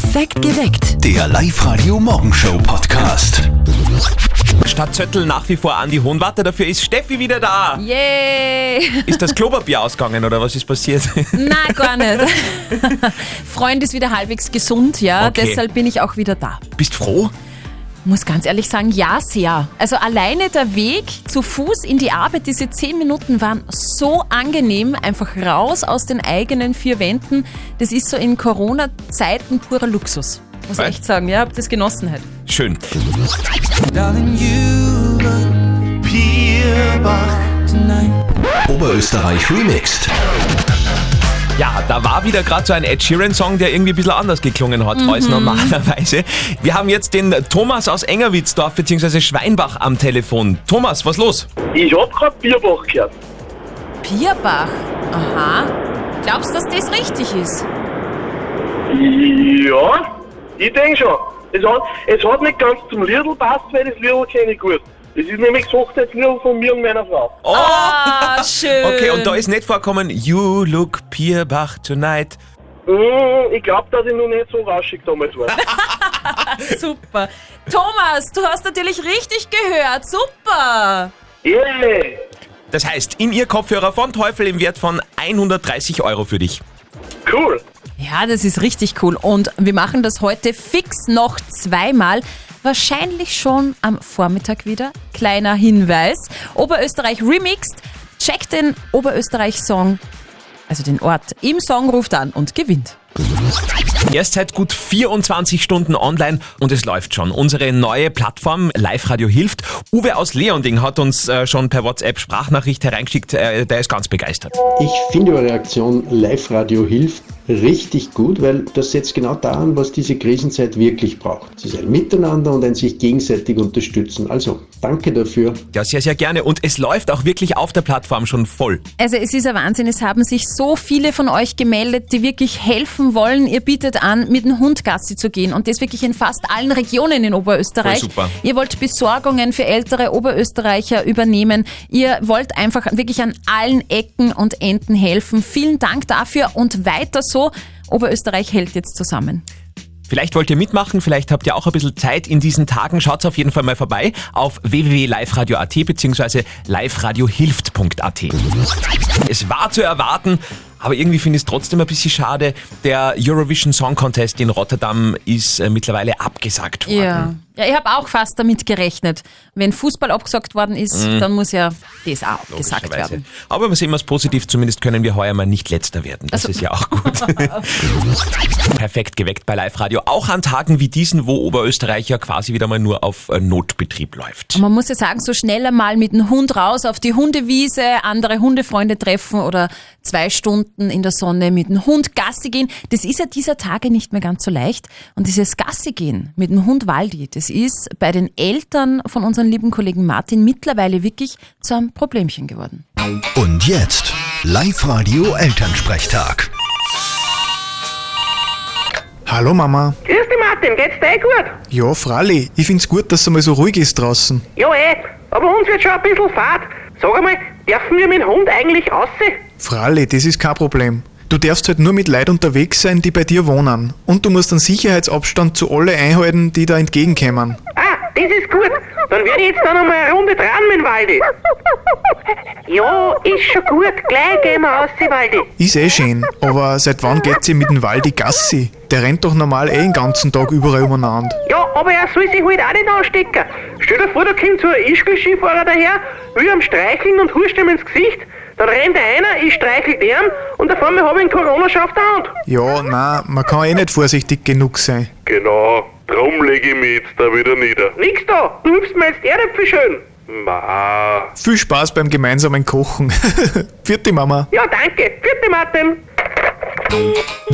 Perfekt geweckt. Der Live-Radio-Morgenshow-Podcast. Stadt Zöttl nach wie vor an die Hohenwarte. Dafür ist Steffi wieder da. Yay! Ist das Klopapier ausgegangen oder was ist passiert? Nein, gar nicht. Freund ist wieder halbwegs gesund, ja. Okay. Deshalb bin ich auch wieder da. Bist froh? Muss ganz ehrlich sagen, ja, sehr. Also alleine der Weg zu Fuß in die Arbeit, diese zehn Minuten waren so angenehm. Einfach raus aus den eigenen vier Wänden. Das ist so in Corona-Zeiten purer Luxus. Muss ich echt sagen. Ja, hab das genossen halt. Schön. Oberösterreich remixed. Ja, da war wieder gerade so ein Ed Sheeran-Song, der irgendwie ein bisschen anders geklungen hat als normalerweise. Wir haben jetzt den Thomas aus Engerwitzdorf bzw. Schweinbach am Telefon. Thomas, was los? Ich hab grad Bierbach gehört. Pierbach. Aha. Glaubst du, dass das richtig ist? Ja, ich denke schon. Es hat, es hat nicht ganz zum Liedl passt, weil das Liedl kenne ich gut. Das ist nämlich das Hochzeitsliedl von mir und meiner Frau. Oh! Ah, schön. Okay, und da ist nicht vorkommen, You look Pierbach tonight. Hm, ich glaube, dass ich noch nicht so rauschig damals war. Super. Thomas, du hast natürlich richtig gehört. Super. yeah. Das heißt, in ihr Kopfhörer von Teufel im Wert von 130 Euro für dich. Cool. Ja, das ist richtig cool. Und wir machen das heute fix noch zweimal. Wahrscheinlich schon am Vormittag wieder. Kleiner Hinweis. Oberösterreich Remixed. Checkt den Oberösterreich-Song, also den Ort, im Song ruft an und gewinnt. Erst seit gut 24 Stunden online und es läuft schon. Unsere neue Plattform Live Radio hilft. Uwe aus Leonding hat uns äh, schon per WhatsApp Sprachnachricht hereingeschickt. Äh, der ist ganz begeistert. Ich finde eure Aktion Live-Radio hilft richtig gut, weil das setzt genau daran, was diese Krisenzeit wirklich braucht. Es ist ein Miteinander und ein sich gegenseitig unterstützen. Also, danke dafür. Ja, sehr, sehr gerne. Und es läuft auch wirklich auf der Plattform schon voll. Also es ist ein Wahnsinn, es haben sich so viele von euch gemeldet, die wirklich helfen wollen. Ihr bietet an, mit dem Hund Gassi zu gehen und das wirklich in fast allen Regionen in Oberösterreich. Voll super. Ihr wollt Besorgungen für ältere Oberösterreicher übernehmen. Ihr wollt einfach wirklich an allen Ecken und Enden helfen. Vielen Dank dafür und weiter so. Oberösterreich hält jetzt zusammen. Vielleicht wollt ihr mitmachen, vielleicht habt ihr auch ein bisschen Zeit in diesen Tagen. Schaut auf jeden Fall mal vorbei auf www.liveradio.at bzw. liveradiohilft.at. Es war zu erwarten, aber irgendwie finde ich es trotzdem ein bisschen schade. Der Eurovision Song Contest in Rotterdam ist äh, mittlerweile abgesagt worden. Ja. Ja, ich habe auch fast damit gerechnet. Wenn Fußball abgesagt worden ist, dann muss ja das auch abgesagt Mhm. Werden. Aber wir sehen es positiv, zumindest können wir heuer mal nicht letzter werden. Das Also- ist ja auch gut. Perfekt geweckt bei Live Radio. Auch an Tagen wie diesen, wo Oberösterreich ja quasi wieder mal nur auf äh, Notbetrieb läuft. Man muss ja sagen, so schneller mal mit dem Hund raus auf die Hundewiese, andere Hundefreunde treffen oder zwei Stunden in der Sonne mit dem Hund Gassi gehen. Das ist ja dieser Tage nicht mehr ganz so leicht. Und dieses Gassi gehen mit dem Hund Waldi, das ist bei den Eltern von unserem lieben Kollegen Martin mittlerweile wirklich zu einem Problemchen geworden. Und jetzt Live-Radio Elternsprechtag. Hallo Mama. Grüß dich Martin, geht's dir eh gut? Ja, Fralli, ich find's gut, dass es einmal so ruhig ist draußen. Ja eh, aber uns wird schon ein bisschen fad. Sag einmal, dürfen wir mit dem Hund eigentlich aussehen? Fralli, das ist kein Problem. Du darfst halt nur mit Leuten unterwegs sein, die bei dir wohnen. Und du musst einen Sicherheitsabstand zu alle einhalten, die da entgegenkommen. Ah, das ist gut. Dann werde ich jetzt dann einmal eine Runde dran mit Waldi. Ja, ist schon gut. Gleich gehen wir aus, Waldi. Ist eh schön, aber seit wann geht sie mit dem Waldi Gassi? Der rennt doch normal eh den ganzen Tag überall umeinander. Ja, aber er soll sich halt auch nicht anstecken. Stell dir vor, da kommt so ein Ischgl-Skifahrer daher, will am streicheln und huscht ihm ins Gesicht. Dann rennt einer, ich streichel dem und auf einmal hab ich einen Corona schon auf der Hand. Ja, na, man kann eh nicht vorsichtig genug sein. Genau, drum lege ich mich jetzt da wieder nieder. Nix da, du hüpfst mir jetzt Erdäpfel schön. Ma, Viel Spaß beim gemeinsamen Kochen. Vierte Mama. Ja, danke. Vierte Martin.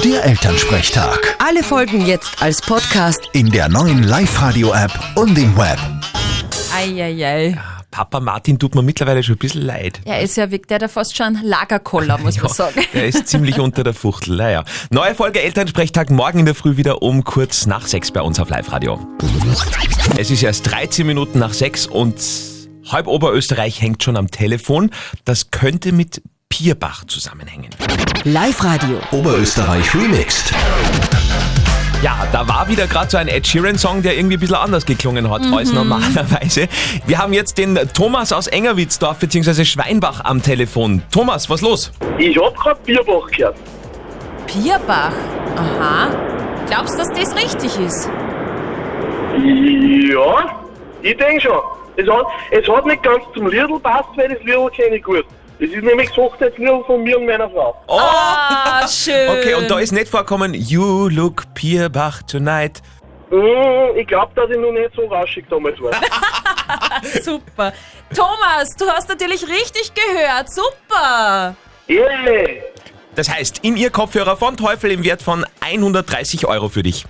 Der Elternsprechtag. Alle Folgen jetzt als Podcast. In der neuen Live-Radio-App und im Web. Eieiei. Papa Martin tut mir mittlerweile schon ein bisschen leid. Ja, ist ja wirklich, der hat ja fast schon Lagerkoller, muss man sagen. Der ist ziemlich unter der Fuchtel. Naja. Neue Folge Elternsprechtag morgen in der Früh wieder um kurz nach sechs bei uns auf Live-Radio. Es ist erst 13 Minuten nach sechs und halb Oberösterreich hängt schon am Telefon. Das könnte mit Pierbach zusammenhängen. Live-Radio. Oberösterreich remixed. Ja, da war wieder gerade so ein Ed Sheeran-Song, der irgendwie ein bisschen anders geklungen hat als normalerweise. Wir haben jetzt den Thomas aus Engerwitzdorf bzw. Schweinbach am Telefon. Thomas, was los? Ich hab grad Bierbach gehört. Bierbach. Aha. Glaubst du, dass das richtig ist? Ja, ich denke schon. Es hat, es hat nicht ganz zum Liedl passt, weil das Liedl kenne ich gut. Das ist nämlich das Hochzeitsliedl von mir und meiner Frau. Oh! Ah, schön. Okay, und da ist nicht vorkommen, You look Bierbach tonight. Hm, ich glaube, dass ich noch nicht so rauschig damals war. Super. Thomas, du hast natürlich richtig gehört. Super. yeah. Das heißt, in ihr Kopfhörer von Teufel im Wert von 130 Euro für dich.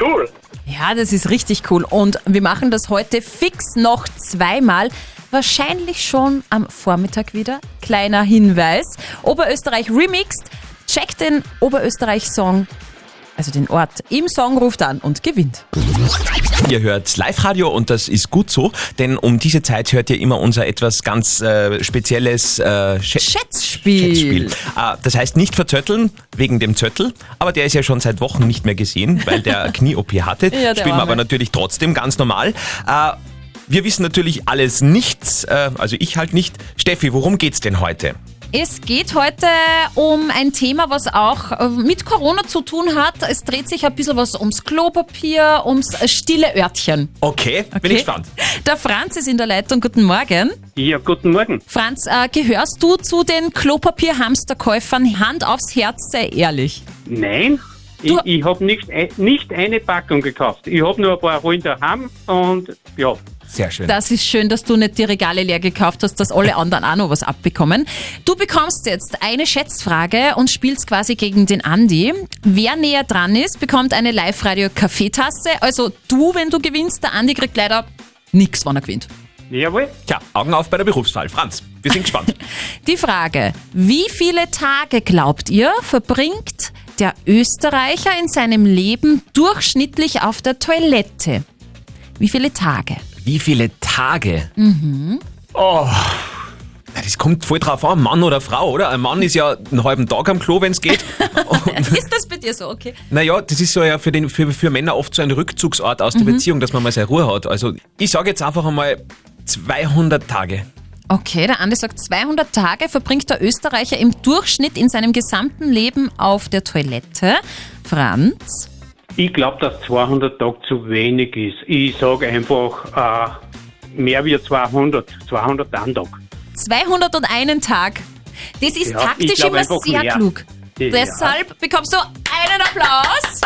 Cool. Ja, das ist richtig cool. Und wir machen das heute fix noch zweimal. Wahrscheinlich schon am Vormittag wieder. Kleiner Hinweis. Oberösterreich Remixed. Checkt den Oberösterreich-Song, also den Ort, im Song ruft an und gewinnt. Ihr hört Live-Radio und das ist gut so, denn um diese Zeit hört ihr immer unser etwas ganz äh, spezielles äh, Schä Schätzspiel. Schätzspiel. Äh, das heißt nicht verzötteln wegen dem Zöttel, aber der ist ja schon seit Wochen nicht mehr gesehen, weil der Knie-OP hatte. der Spielen wir aber natürlich trotzdem ganz normal. Äh, wir wissen natürlich alles nichts, äh, also ich halt nicht. Steffi, worum geht's denn heute? Es geht heute um ein Thema, was auch äh, mit Corona zu tun hat. Es dreht sich ein bisschen was ums Klopapier, ums äh, stille Örtchen. Okay, bin Okay. ich gespannt. Der Franz ist in der Leitung. Guten Morgen. Ja, guten Morgen. Franz, äh, gehörst du zu den Klopapierhamsterkäufern? Hand aufs Herz, sei ehrlich. Nein, ich, Du- ich habe nicht, ein- nicht eine Packung gekauft. Ich habe nur ein paar Rollen daheim und ja, Sehr schön. Das ist schön, dass du nicht die Regale leer gekauft hast, dass alle anderen auch noch was abbekommen. Du bekommst jetzt eine Schätzfrage und spielst quasi gegen den Andi. Wer näher dran ist, bekommt eine Live-Radio-Kaffeetasse. Also du, wenn du gewinnst, der Andi kriegt leider nix, wenn er gewinnt. jawohl. Tja, Augen auf bei der Berufswahl. Franz, wir sind gespannt. Die Frage, wie viele Tage glaubt ihr, verbringt der Österreicher in seinem Leben durchschnittlich auf der Toilette? Wie viele Tage? Wie viele Tage? Oh. Na, Das kommt voll drauf an, Mann oder Frau, oder? Ein Mann ist ja einen halben Tag am Klo, wenn es geht. Ist das bei dir so, okay? naja, das ist so ja für, den, für, für Männer oft so ein Rückzugsort aus der Beziehung, dass man mal seine Ruhe hat. Also ich sage jetzt einfach einmal 200 Tage. Okay, der Andi sagt, 200 Tage verbringt der Österreicher im Durchschnitt in seinem gesamten Leben auf der Toilette. Franz? Ich glaube, dass 200 Tage zu wenig ist. Ich sage einfach äh, mehr wie 200. 200 am Tag. 201 Tag. Das ist Ja, taktisch immer sehr mehr. klug. Ja. Deshalb bekommst du einen Applaus.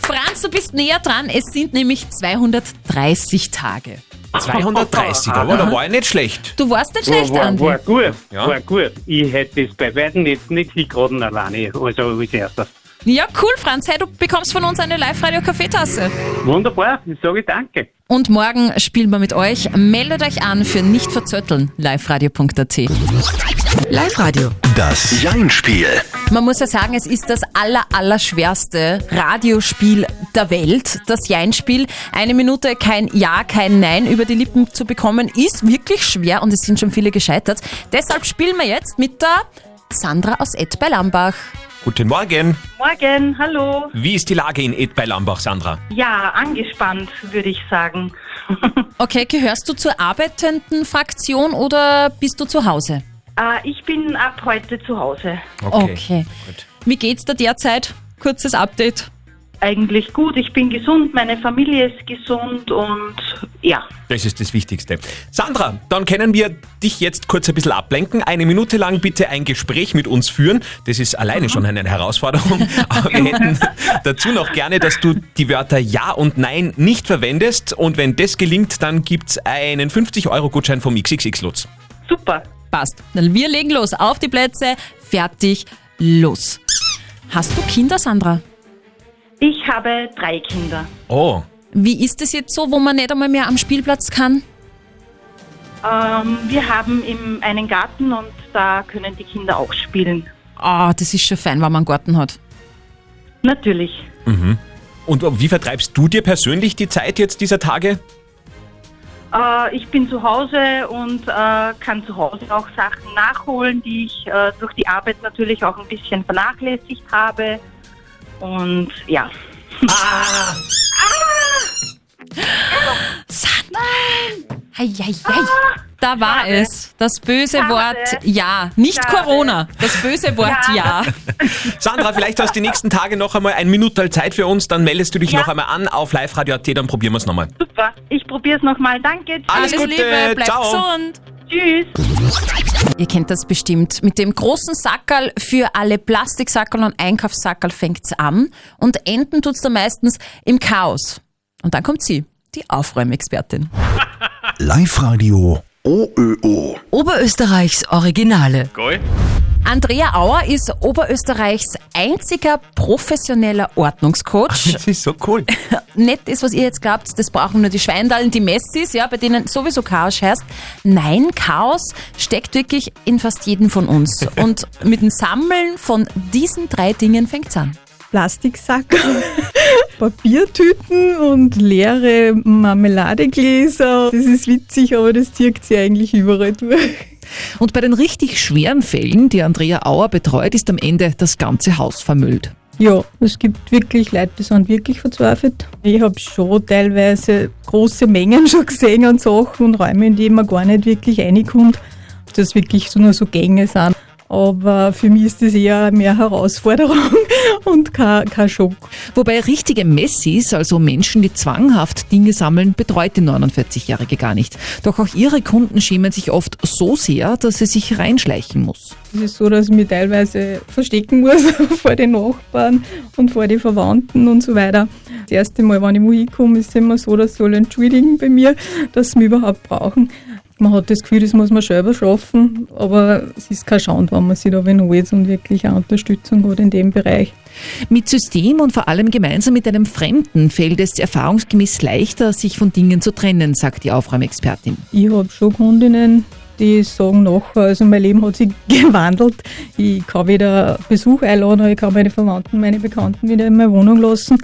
Franz, du bist näher dran. Es sind nämlich 230 Tage. 230, aber da war ich nicht schlecht. Du warst nicht War, schlecht, war, Andi. war gut, Ja. war gut. Ich hätte das bei weitem jetzt nicht hingeraten alleine, also als erstes. Ja, cool, Franz. Hey, du bekommst von uns eine Live-Radio-Kaffeetasse. Wunderbar, ich sage danke. Und morgen spielen wir mit euch. Meldet euch an für nicht verzötteln. liveradio.at. Live-Radio. Das Jein-Spiel. Man muss ja sagen, es ist das aller, allerschwerste Radiospiel der Welt, das Jein-Spiel. Eine Minute kein Ja, kein Nein über die Lippen zu bekommen, ist wirklich schwer und es sind schon viele gescheitert. Deshalb spielen wir jetzt mit der Sandra aus Ed bei Lambach. Guten Morgen. Morgen, hallo. Wie ist die Lage in Ed bei Lambach, Sandra? Ja, angespannt, würde ich sagen. Okay, gehörst du zur arbeitenden Fraktion oder bist du zu Hause? Äh, ich bin ab heute zu Hause. Okay. Wie geht's dir derzeit? Kurzes Update. Eigentlich gut, ich bin gesund, meine Familie ist gesund und ja. Das ist das Wichtigste. Sandra, dann können wir dich jetzt kurz ein bisschen ablenken. Eine Minute lang bitte ein Gespräch mit uns führen. Das ist alleine schon eine Herausforderung. Aber wir hätten dazu noch gerne, dass du die Wörter Ja und Nein nicht verwendest. Und wenn das gelingt, dann gibt's einen 50-Euro-Gutschein vom XXX Lutz. Super. Passt. Dann wir legen los. Auf die Plätze. Fertig. Los. Hast du Kinder, Sandra? Ich habe drei Kinder. Oh, Wie ist es jetzt so, wo man nicht einmal mehr am Spielplatz kann? Ähm, wir haben im, einen Garten und da können die Kinder auch spielen. Ah, das ist schon fein, wenn man einen Garten hat. Natürlich. und wie vertreibst du dir persönlich die Zeit jetzt dieser Tage? Äh, ich bin zu Hause und äh, kann zu Hause auch Sachen nachholen, die ich äh, durch die Arbeit natürlich auch ein bisschen vernachlässigt habe. Und ja, Ah, Eieiei. Da war es. Das böse Schade. Wort Ja. Nicht Schade. Corona. Das böse Wort Ja. Sandra, vielleicht hast du die nächsten Tage noch einmal ein Minutal Zeit für uns, dann meldest du dich Ja. noch einmal an auf liveradio.at, dann probieren wir es nochmal. Super. Ich probiere es nochmal. Danke. Alles Alles Gute, Liebe, bleib ciao. gesund. Tschüss. Ihr kennt das bestimmt. Mit dem großen Sackerl für alle Plastiksackerl und Einkaufssackerl fängt's an und enden tut's dann meistens im Chaos. Und dann kommt sie, die Aufräumexpertin. Live-Radio OÖO. Oberösterreichs Originale. Geil. Andrea Auer ist Oberösterreichs einziger professioneller Ordnungscoach. Das ist so cool. Nicht das, was ihr jetzt glaubt, das brauchen nur die Schweindallen, die Messis, ja, bei denen sowieso Chaos herrscht. Nein, Chaos steckt wirklich in fast jedem von uns. Und mit dem Sammeln von diesen drei Dingen fängt's an. Plastiksack, Papiertüten und leere Marmeladegläser. Das ist witzig, aber das zieht sie eigentlich überall durch. Und bei den richtig schweren Fällen, die Andrea Auer betreut, ist am Ende das ganze Haus vermüllt. Ja, es gibt wirklich Leute, die sind wirklich verzweifelt. Ich habe schon teilweise große Mengen schon gesehen an Sachen und Räume, in die man gar nicht wirklich reinkommt, dass wirklich so nur so Gänge sind. Aber für mich ist das eher mehr Herausforderung und kein, kein Schock. Wobei richtige Messis, also Menschen, die zwanghaft Dinge sammeln, betreut die 49-Jährige gar nicht. Doch auch ihre Kunden schämen sich oft so sehr, dass sie sich reinschleichen muss. Es ist so, dass ich mich teilweise verstecken muss vor den Nachbarn und vor den Verwandten und so weiter. Das erste Mal, wenn ich wo hinkomme, ist es immer so, dass sie alle entschuldigen bei mir, dass sie mich überhaupt brauchen. Man hat das Gefühl, das muss man selber schaffen, aber es ist kein Schand, wenn man sich da wen holt und wirklich auch Unterstützung hat in dem Bereich. Mit System und vor allem gemeinsam mit einem Fremden fällt es erfahrungsgemäß leichter, sich von Dingen zu trennen, sagt die Aufräumexpertin. Ich habe schon Kundinnen, die sagen nachher, also mein Leben hat sich gewandelt. Ich kann wieder Besuch einladen, ich kann meine Verwandten, meine Bekannten wieder in meine Wohnung lassen.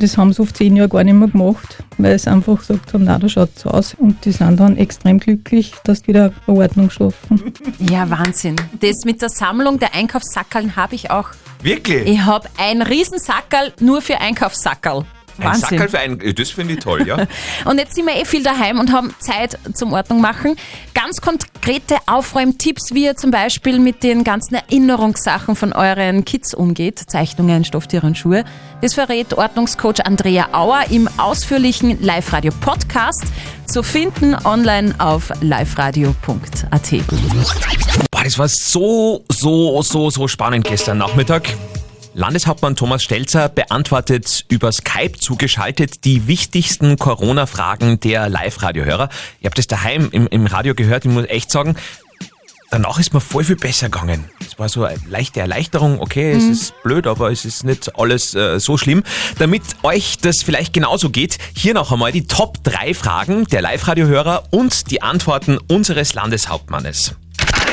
Das haben sie oft zehn Jahre gar nicht mehr gemacht, weil sie einfach gesagt haben, na, da schaut so aus. Und die sind dann extrem glücklich, dass die wieder eine Ordnung schaffen. Ja, Wahnsinn. Das mit der Sammlung der Einkaufssackerln habe ich auch. Wirklich? Ich habe ein Riesensackerl nur für Einkaufssackerl. Ein Wahnsinn. Sackerl für ein, das finde ich toll, ja. Und jetzt sind wir eh viel daheim und haben Zeit zum Ordnung machen. Ganz konkrete Aufräumtipps, wie ihr zum Beispiel mit den ganzen Erinnerungssachen von euren Kids umgeht, Zeichnungen, Stofftiere und Schuhe. Das verrät Ordnungscoach Andrea Auer im ausführlichen Live-Radio-Podcast zu finden online auf liveradio.at. Boah, das war so, so, so, so spannend gestern Nachmittag. Landeshauptmann Thomas Stelzer beantwortet über Skype zugeschaltet die wichtigsten Corona-Fragen der Live-Radio-Hörer. Ich habe das daheim im, im Radio gehört, ich muss echt sagen, danach ist mir voll viel besser gegangen. Es war so eine leichte Erleichterung, okay, es Mhm. ist blöd, aber es ist nicht alles äh, so schlimm. Damit euch das vielleicht genauso geht, hier noch einmal die Top 3 Fragen der Live-Radio-Hörer und die Antworten unseres Landeshauptmannes.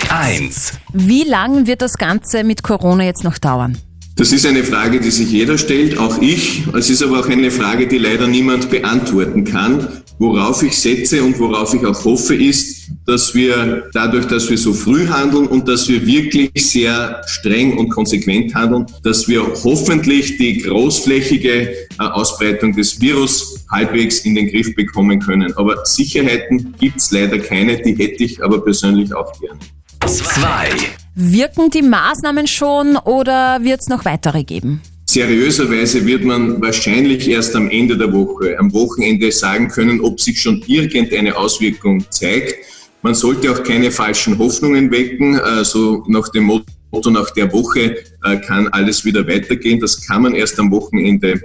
1. Wie lang wird das Ganze mit Corona jetzt noch dauern? Das ist eine Frage, die sich jeder stellt, auch ich. Es ist aber auch eine Frage, die leider niemand beantworten kann. Worauf ich setze und worauf ich auch hoffe, ist, dass wir dadurch, dass wir so früh handeln und dass wir wirklich sehr streng und konsequent handeln, dass wir hoffentlich die großflächige äh, Ausbreitung des Virus halbwegs in den Griff bekommen können. Aber Sicherheiten gibt es leider keine, die hätte ich aber persönlich auch gerne. 2. Wirken die Maßnahmen schon oder wird es noch weitere geben? Seriöserweise wird man wahrscheinlich erst am Ende der Woche, am Wochenende sagen können, ob sich schon irgendeine Auswirkung zeigt. Man sollte auch keine falschen Hoffnungen wecken, äh, so nach dem Motto, nach der Woche äh, kann alles wieder weitergehen. Das kann man erst am Wochenende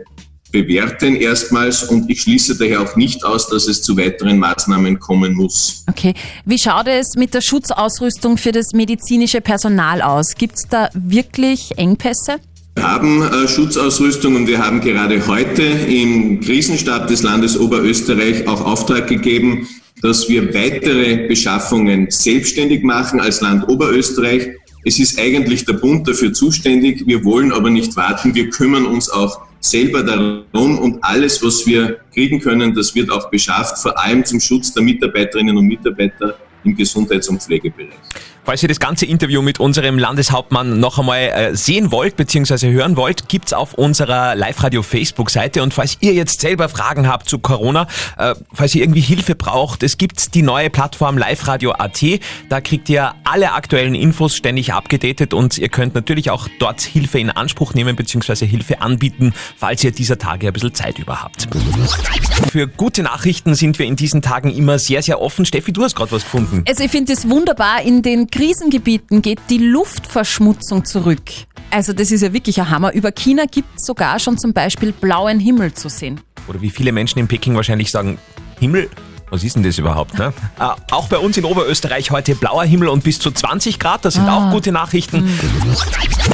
bewerten erstmals und ich schließe daher auch nicht aus, dass es zu weiteren Maßnahmen kommen muss. Okay. Wie schaut es mit der Schutzausrüstung für das medizinische Personal aus? Gibt es da wirklich Engpässe? Wir haben äh, Schutzausrüstung und wir haben gerade heute im Krisenstab des Landes Oberösterreich auch Auftrag gegeben, dass wir weitere Beschaffungen selbstständig machen als Land Oberösterreich. Es ist eigentlich der Bund dafür zuständig. Wir wollen aber nicht warten. Wir kümmern uns auch selber darum und alles, was wir kriegen können, das wird auch beschafft, vor allem zum Schutz der Mitarbeiterinnen und Mitarbeiter im Gesundheits- und Pflegebereich. Falls ihr das ganze Interview mit unserem Landeshauptmann noch einmal äh, sehen wollt bzw. hören wollt, gibt's auf unserer Live-Radio-Facebook-Seite. Und falls ihr jetzt selber Fragen habt zu Corona, äh, falls ihr irgendwie Hilfe braucht, es gibt die neue Plattform Live-Radio.at. Da kriegt ihr alle aktuellen Infos ständig abgedatet und ihr könnt natürlich auch dort Hilfe in Anspruch nehmen bzw. Hilfe anbieten, falls ihr dieser Tage ein bisschen Zeit über habt. Für gute Nachrichten sind wir in diesen Tagen immer sehr, sehr offen. Steffi, du hast gerade was gefunden. Also ich finde es wunderbar, in den Krisengebieten geht die Luftverschmutzung zurück. Also das ist ja wirklich ein Hammer. Über China gibt es sogar schon zum Beispiel blauen Himmel zu sehen. Oder wie viele Menschen in Peking wahrscheinlich sagen, Himmel, was ist denn das überhaupt? Ne? äh, auch bei uns in Oberösterreich heute blauer Himmel und bis zu 20 Grad, das sind Ah. auch gute Nachrichten.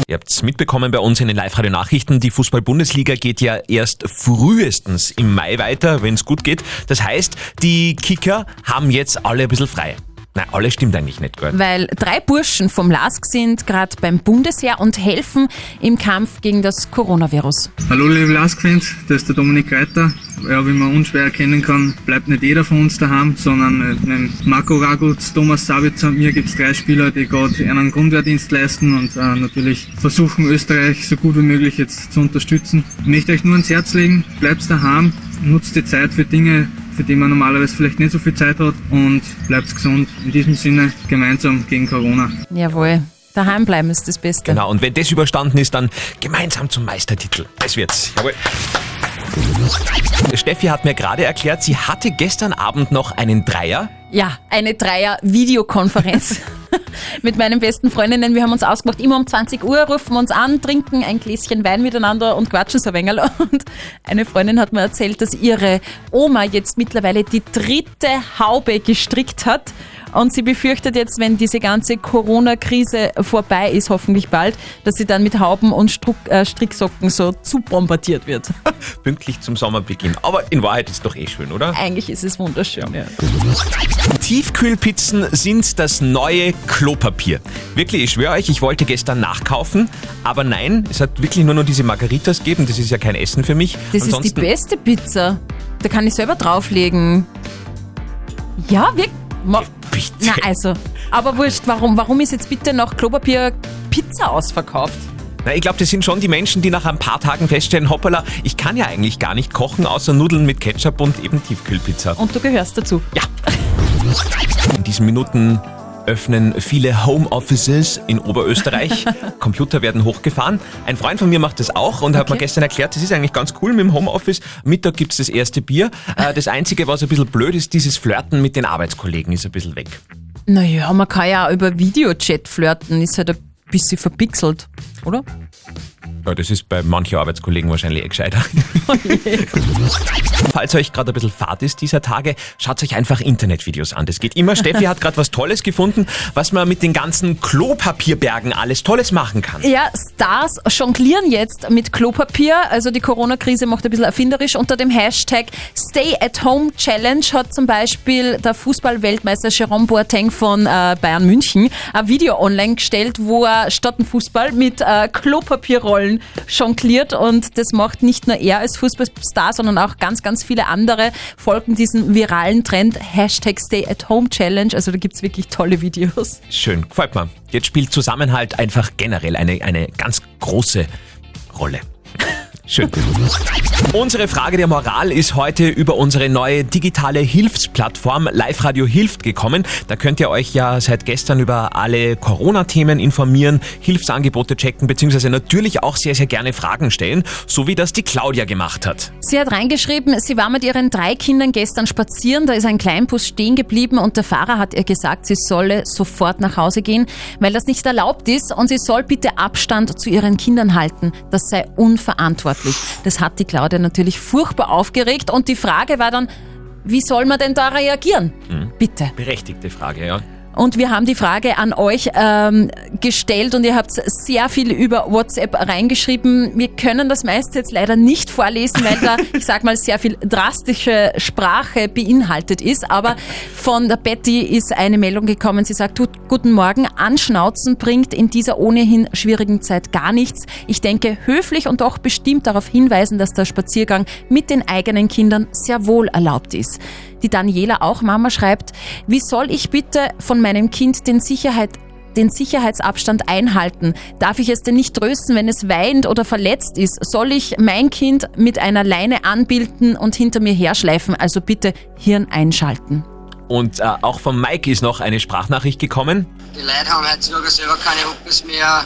Ihr habt es mitbekommen bei uns in den Live-Radio-Nachrichten, die Fußball-Bundesliga geht ja erst frühestens im Mai weiter, wenn es gut geht. Das heißt, die Kicker haben jetzt alle ein bisschen frei. Nein, alle stimmt eigentlich nicht, gell? Weil drei Burschen vom LASK sind gerade beim Bundesheer und helfen im Kampf gegen das Coronavirus. Hallo liebe Lask-Fans, das ist der Dominik Reiter. Ja, wie man unschwer erkennen kann, bleibt nicht jeder von uns daheim, sondern äh, neben Marco Ragutz, Thomas Sabitzer und mir gibt es drei Spieler, die gerade einen Grundwehrdienst leisten und äh, natürlich versuchen Österreich so gut wie möglich jetzt zu unterstützen. Ich möchte euch nur ans Herz legen, bleibt daheim, nutzt die Zeit für Dinge, für die man normalerweise vielleicht nicht so viel Zeit hat und bleibt gesund. In diesem Sinne gemeinsam gegen Corona. Jawohl, daheim bleiben ist das Beste. Genau, und wenn das überstanden ist, dann gemeinsam zum Meistertitel. Das wird's. Jawohl. Steffi hat mir gerade erklärt, sie hatte gestern Abend noch einen Dreier. Ja, eine Dreier-Videokonferenz mit meinen besten Freundinnen. Wir haben uns ausgemacht, immer um 20 Uhr rufen wir uns an, trinken ein Gläschen Wein miteinander und quatschen so ein wenig. Und eine Freundin hat mir erzählt, dass ihre Oma jetzt mittlerweile die dritte Haube gestrickt hat. Und sie befürchtet jetzt, wenn diese ganze Corona-Krise vorbei ist, hoffentlich bald, dass sie dann mit Hauben und Struck, äh, Stricksocken so zu bombardiert wird. Pünktlich zum Sommerbeginn. Aber in Wahrheit ist doch eh schön, oder? Eigentlich ist es wunderschön. Ja. Tiefkühlpizzen sind das neue Klopapier. Wirklich, ich schwöre euch, ich wollte gestern nachkaufen, aber nein, es hat wirklich nur noch diese Margaritas gegeben. Das ist ja kein Essen für mich. Das ist die beste Pizza. Da kann ich selber drauflegen. Ja, wirklich. Na also, aber wurscht, warum, warum ist jetzt bitte noch Klopapier Pizza ausverkauft? Na, ich glaube, das sind schon die Menschen, die nach ein paar Tagen feststellen, hoppala, ich kann ja eigentlich gar nicht kochen, außer Nudeln mit Ketchup und eben Tiefkühlpizza. Und du gehörst dazu. Ja. In diesen Minuten öffnen viele Homeoffices in Oberösterreich. Computer werden hochgefahren. Ein Freund von mir macht das auch und hat mir gestern erklärt, das ist eigentlich ganz cool mit dem Homeoffice. Mittag gibt's das erste Bier. Äh, Das Einzige, was ein bisschen blöd ist, dieses Flirten mit den Arbeitskollegen ist ein bisschen weg. Naja, man kann ja auch über Videochat flirten, ist halt ein bisschen verpixelt, oder? Ja, das ist bei manchen Arbeitskollegen wahrscheinlich eh gescheiter. Falls euch gerade ein bisschen fad ist dieser Tage, schaut euch einfach Internetvideos an. Das geht immer. Steffi hat gerade was Tolles gefunden, was man mit den ganzen Klopapierbergen alles Tolles machen kann. Ja, Stars jonglieren jetzt mit Klopapier. Also die Corona-Krise macht ein bisschen erfinderisch. Unter dem Hashtag Stay at Home Challenge hat zum Beispiel der Fußball-Weltmeister Jerome Boateng von äh, Bayern München ein Video online gestellt, wo er statt dem Fußball mit äh, Klopapierrollen jongliert. Und das macht nicht nur er als Fußballstar, sondern auch ganz, ganz viele andere folgen diesem viralen Trend. Hashtag Stay at Home Challenge. Also da gibt's wirklich tolle Videos. Schön, gefällt mir. Jetzt spielt Zusammenhalt einfach generell eine, eine ganz große Rolle. Schön. Unsere Frage der Moral ist heute über unsere neue digitale Hilfsplattform Live Radio Hilft gekommen. Da könnt ihr euch ja seit gestern über alle Corona-Themen informieren, Hilfsangebote checken, beziehungsweise natürlich auch sehr, sehr gerne Fragen stellen, so wie das die Claudia gemacht hat. Sie hat reingeschrieben, sie war mit ihren drei Kindern gestern spazieren, da ist ein Kleinbus stehen geblieben und der Fahrer hat ihr gesagt, sie solle sofort nach Hause gehen, weil das nicht erlaubt ist und sie soll bitte Abstand zu ihren Kindern halten. Das sei unverantwortlich. Das hat die Claudia natürlich furchtbar aufgeregt und die Frage war dann, wie soll man denn da reagieren? Hm. Bitte. Berechtigte Frage, ja. Und wir haben die Frage an euch ähm, gestellt und ihr habt sehr viel über WhatsApp reingeschrieben. Wir können das meiste jetzt leider nicht vorlesen, weil da, ich sag mal, sehr viel drastische Sprache beinhaltet ist. Aber von der Betty ist eine Meldung gekommen. Sie sagt, guten Morgen, Anschnauzen bringt in dieser ohnehin schwierigen Zeit gar nichts. Ich denke, höflich und auch bestimmt darauf hinweisen, dass der Spaziergang mit den eigenen Kindern sehr wohl erlaubt ist. Die Daniela, auch Mama, schreibt, wie soll ich bitte von meinem Kind den Sicherheit den Sicherheitsabstand einhalten? Darf ich es denn nicht trösten, wenn es weint oder verletzt ist? Soll ich mein Kind mit einer Leine anbilden und hinter mir herschleifen? Also bitte Hirn einschalten. Und äh, auch von Mike ist noch eine Sprachnachricht gekommen. Die Leute haben heutzutage selber keine Hobbys mehr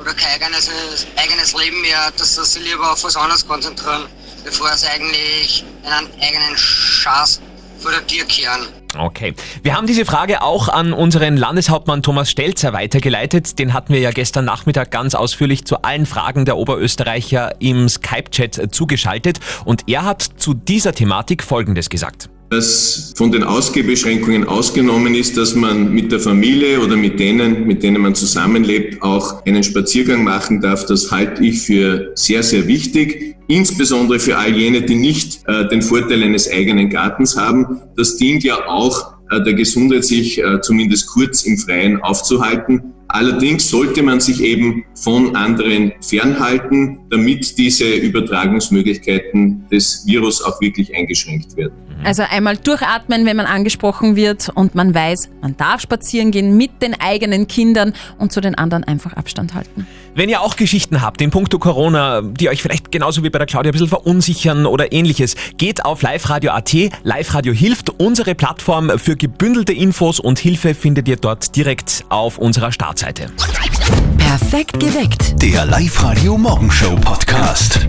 oder kein eigenes, eigenes Leben mehr, dass sie sich lieber auf was anderes konzentrieren, bevor sie eigentlich einen eigenen Schatz vor der Tür kehren. Okay. Wir haben diese Frage auch an unseren Landeshauptmann Thomas Stelzer weitergeleitet. Den hatten wir ja gestern Nachmittag ganz ausführlich zu allen Fragen der Oberösterreicher im Skype-Chat zugeschaltet. Und er hat zu dieser Thematik Folgendes gesagt dass von den Ausgehbeschränkungen ausgenommen ist, dass man mit der Familie oder mit denen, mit denen man zusammenlebt, auch einen Spaziergang machen darf. Das halte ich für sehr, sehr wichtig, insbesondere für all jene, die nicht äh, den Vorteil eines eigenen Gartens haben. Das dient ja auch äh, der Gesundheit, sich äh, zumindest kurz im Freien aufzuhalten. Allerdings sollte man sich eben von anderen fernhalten, damit diese Übertragungsmöglichkeiten des Virus auch wirklich eingeschränkt werden. Also einmal durchatmen, wenn man angesprochen wird und man weiß, man darf spazieren gehen mit den eigenen Kindern und zu den anderen einfach Abstand halten. Wenn ihr auch Geschichten habt in puncto Corona, die euch vielleicht genauso wie bei der Claudia ein bisschen verunsichern oder ähnliches, geht auf liveradio.at. Live Radio hilft, unsere Plattform für gebündelte Infos und Hilfe findet ihr dort direkt auf unserer Startseite. Perfekt geweckt. Der Live-Radio Morgenshow Podcast.